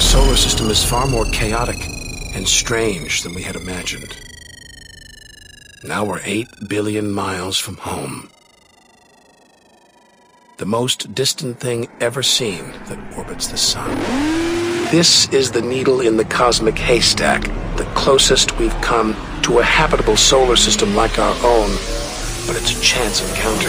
Our solar system is far more chaotic and strange than we had imagined. Now we're 8 billion miles from home. The most distant thing ever seen that orbits the sun. This is the needle in the cosmic haystack, the closest we've come to a habitable solar system like our own, but it's a chance encounter.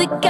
music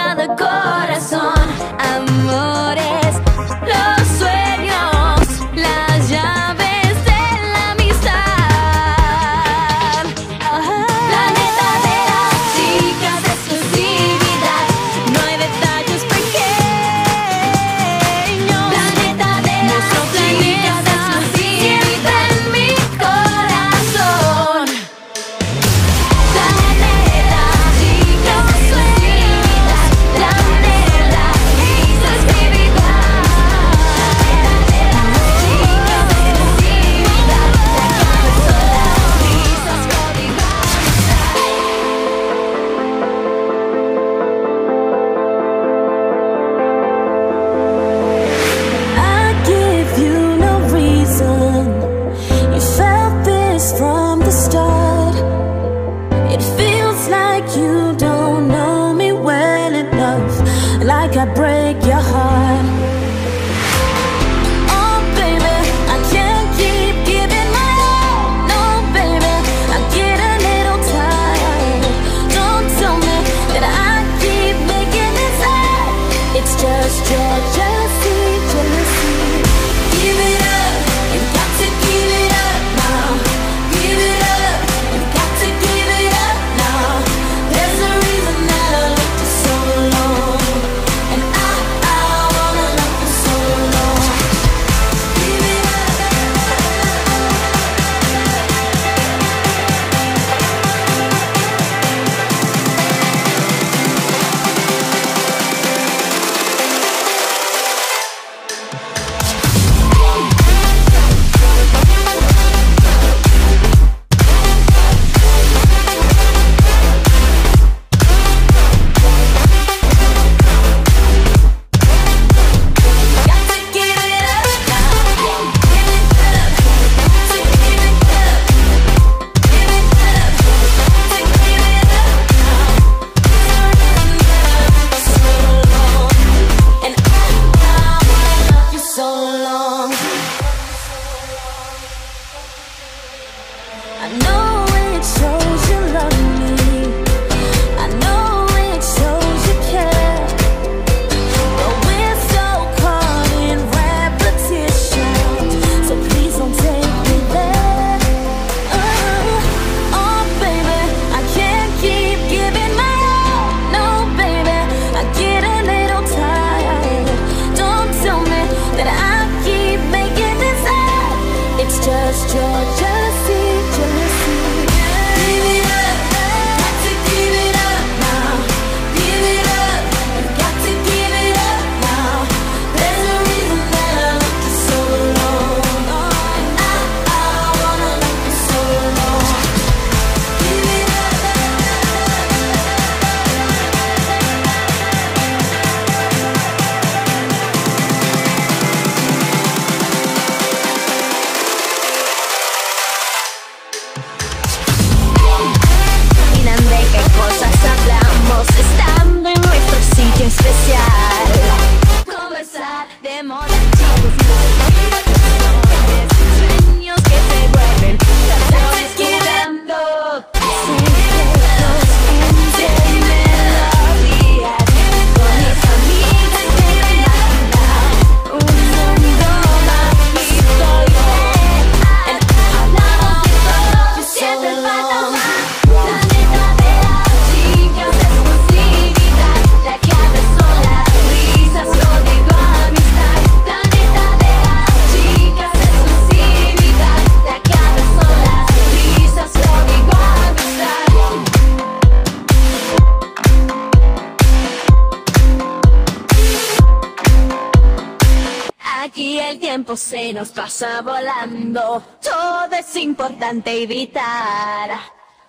volando. Todo es importante evitar.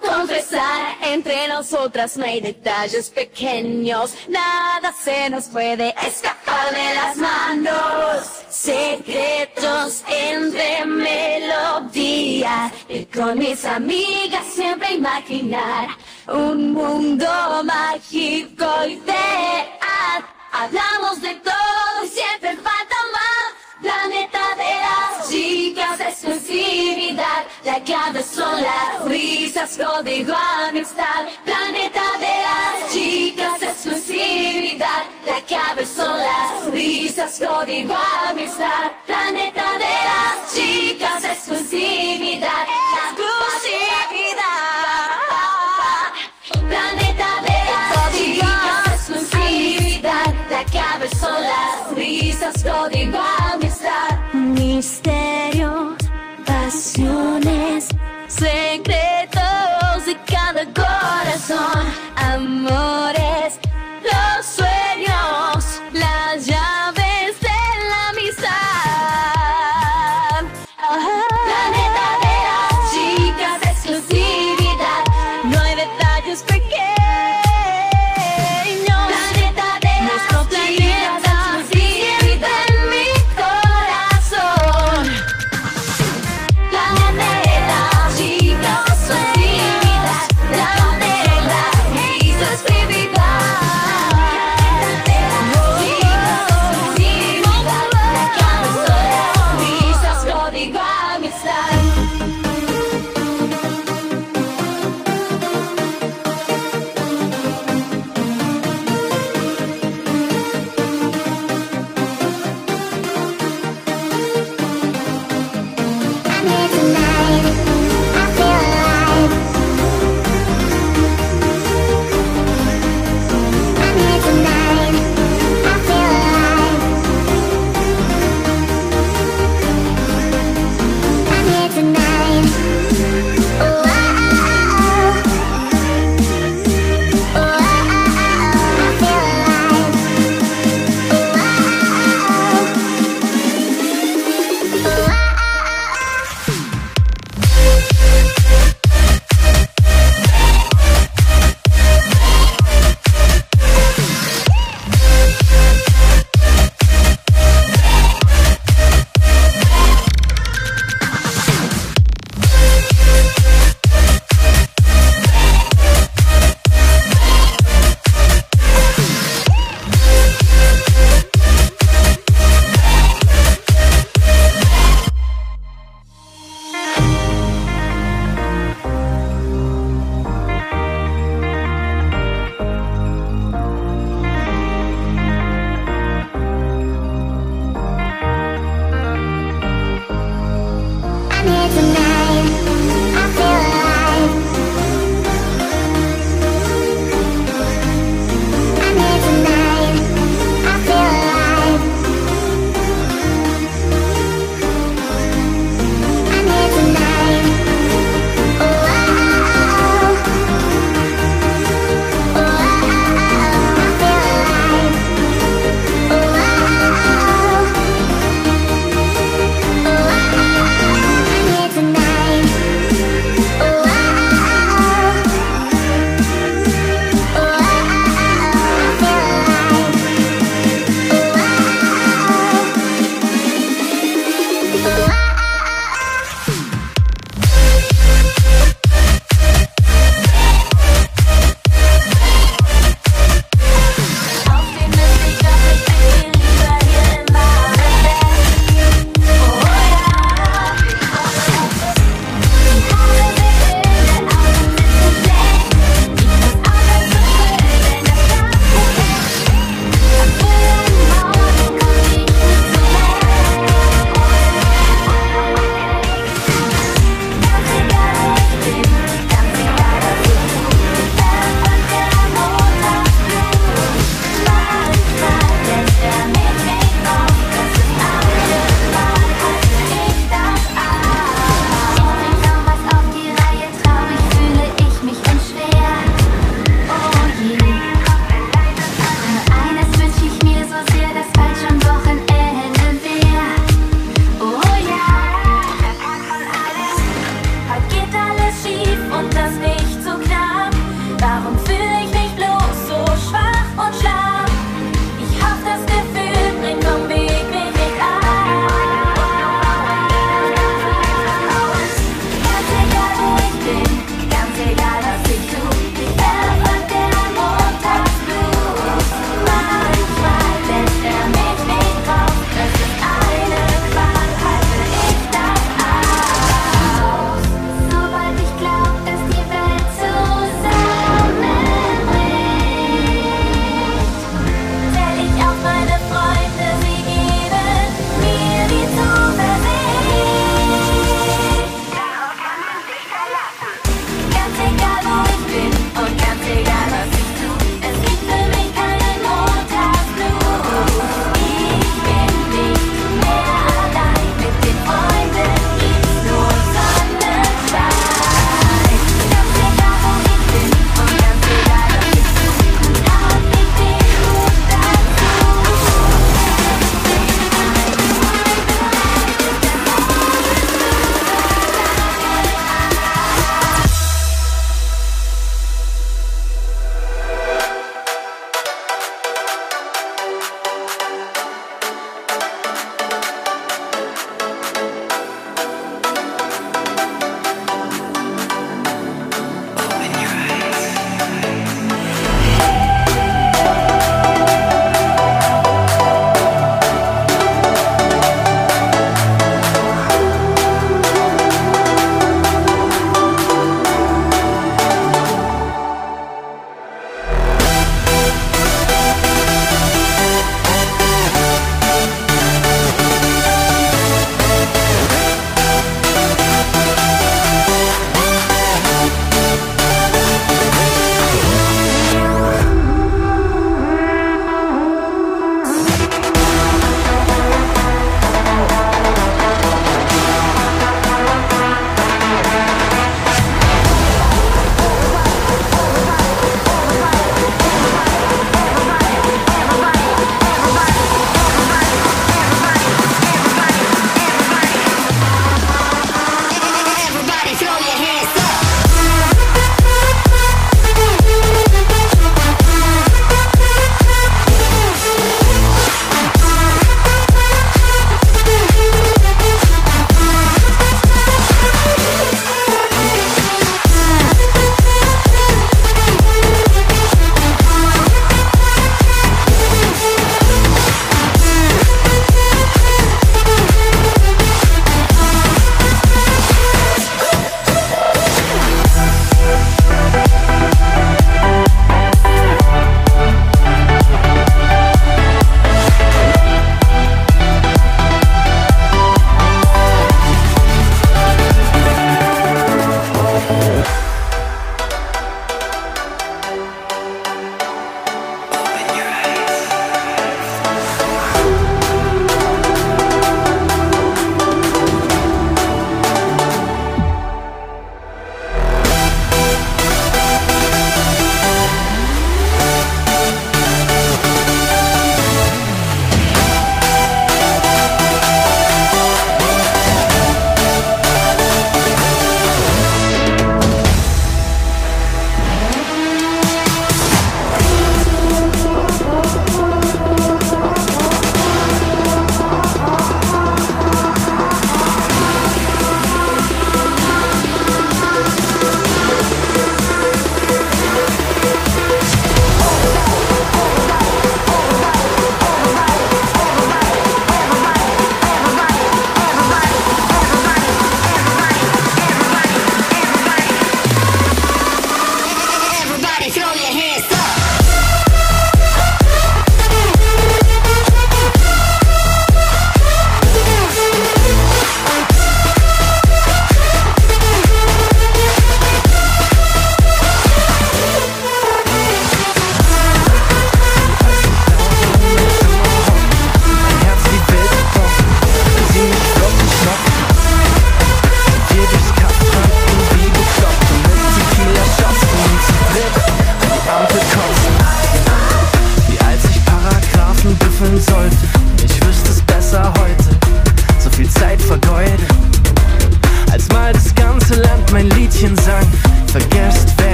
Confesar, entre nosotras no hay detalles pequeños, nada se nos puede escapar de las manos. Secretos entre melodías, y con mis amigas siempre imaginar un mundo mágico ideal. Hablamos de todo y siempre falta más. Planeta exclusividad. La clave son las risas, código amistad. Planeta de las chicas, exclusividad. La clave son las risas, código amistad. Planeta de las chicas, exclusividad. Exclusividad. Planeta de las chicas, exclusividad. La clave son las risas, código amistad. Misterios, pasiones, secretos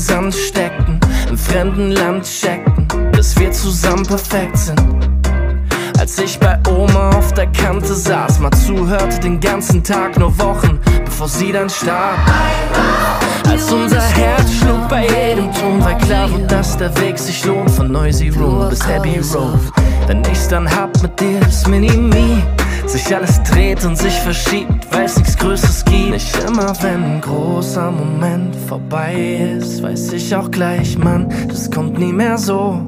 Sand steckten, im fremden Land checkten, bis wir zusammen perfekt sind. Als ich bei Oma auf der Kante saß, mal zuhörte den ganzen Tag, nur Wochen, bevor sie dann starb. Als unser Herz schlug bei jedem Ton, weil klar wurde, dass der Weg sich lohnt, von Noisy Room bis Abbey Road. Wenn ich's dann hab mit dir, ist Mini-Me, sich alles dreht und sich verschiebt, weil's nichts Größeres gibt. Nicht immer, wenn ein großer Moment vorbei ist, weiß ich auch gleich, Mann, das kommt nie mehr so.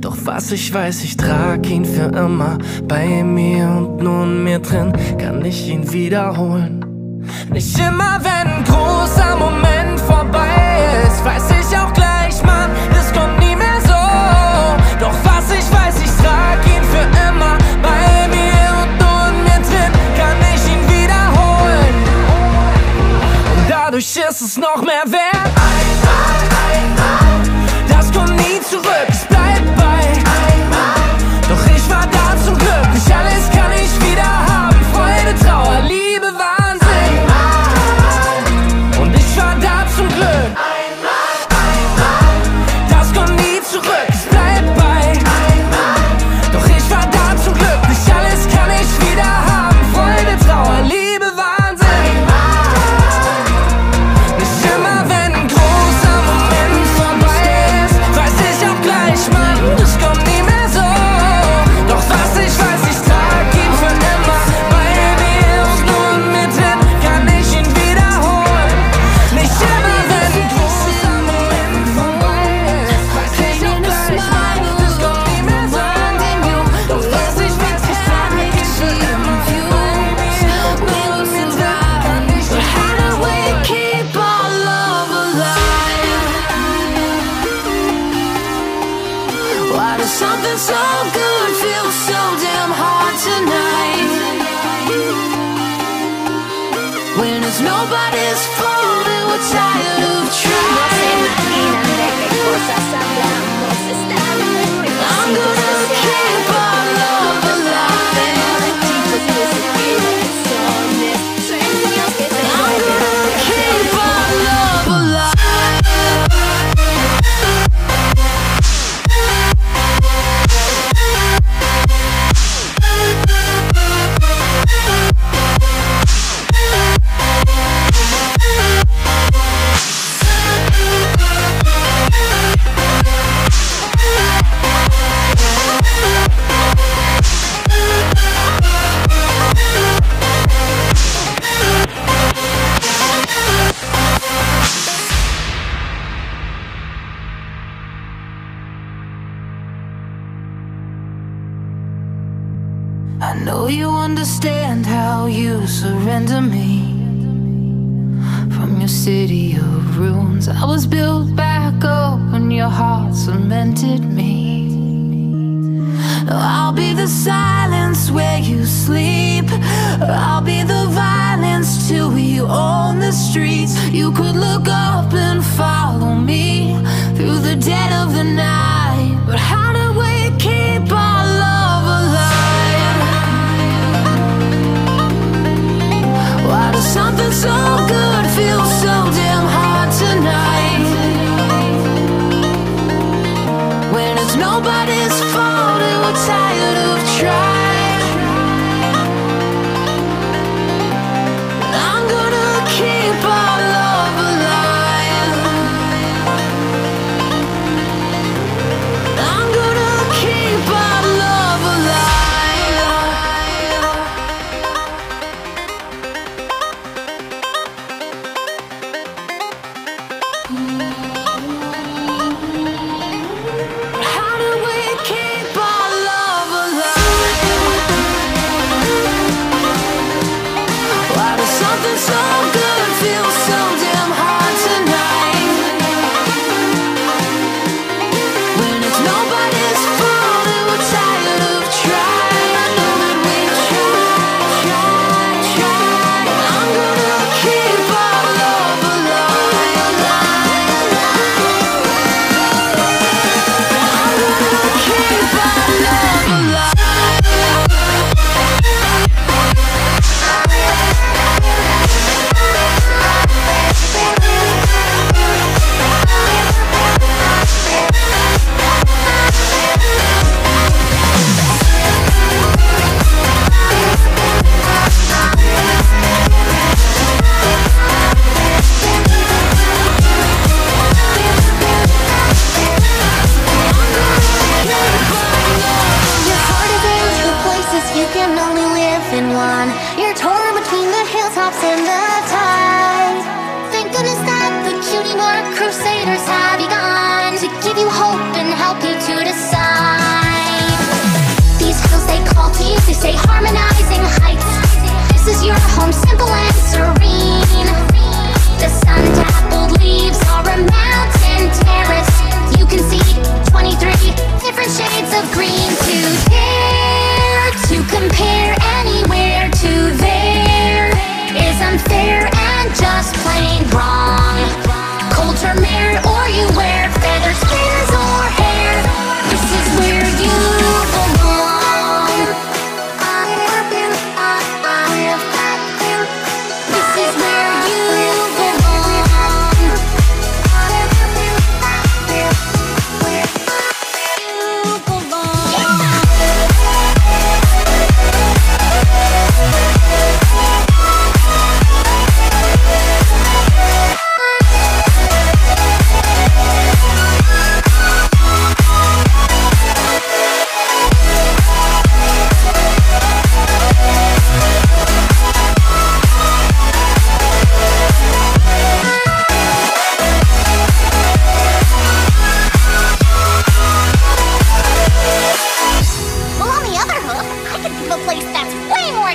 Doch was ich weiß, ich trag ihn für immer bei mir und nur in mir drin kann ich ihn wiederholen. Nicht immer, wenn ein großer Moment vorbei ist, weiß ich auch gleich, Dadurch ist es noch mehr wert. Was built back up when your heart cemented me. I'll be the silence where you sleep. I'll be the violence till we own the streets. You could look up and follow me through the dead of the night. But how do we keep our love alive? Why does something so good feel so nobody's fault and we're tired of trying.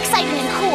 excitement.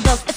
the bus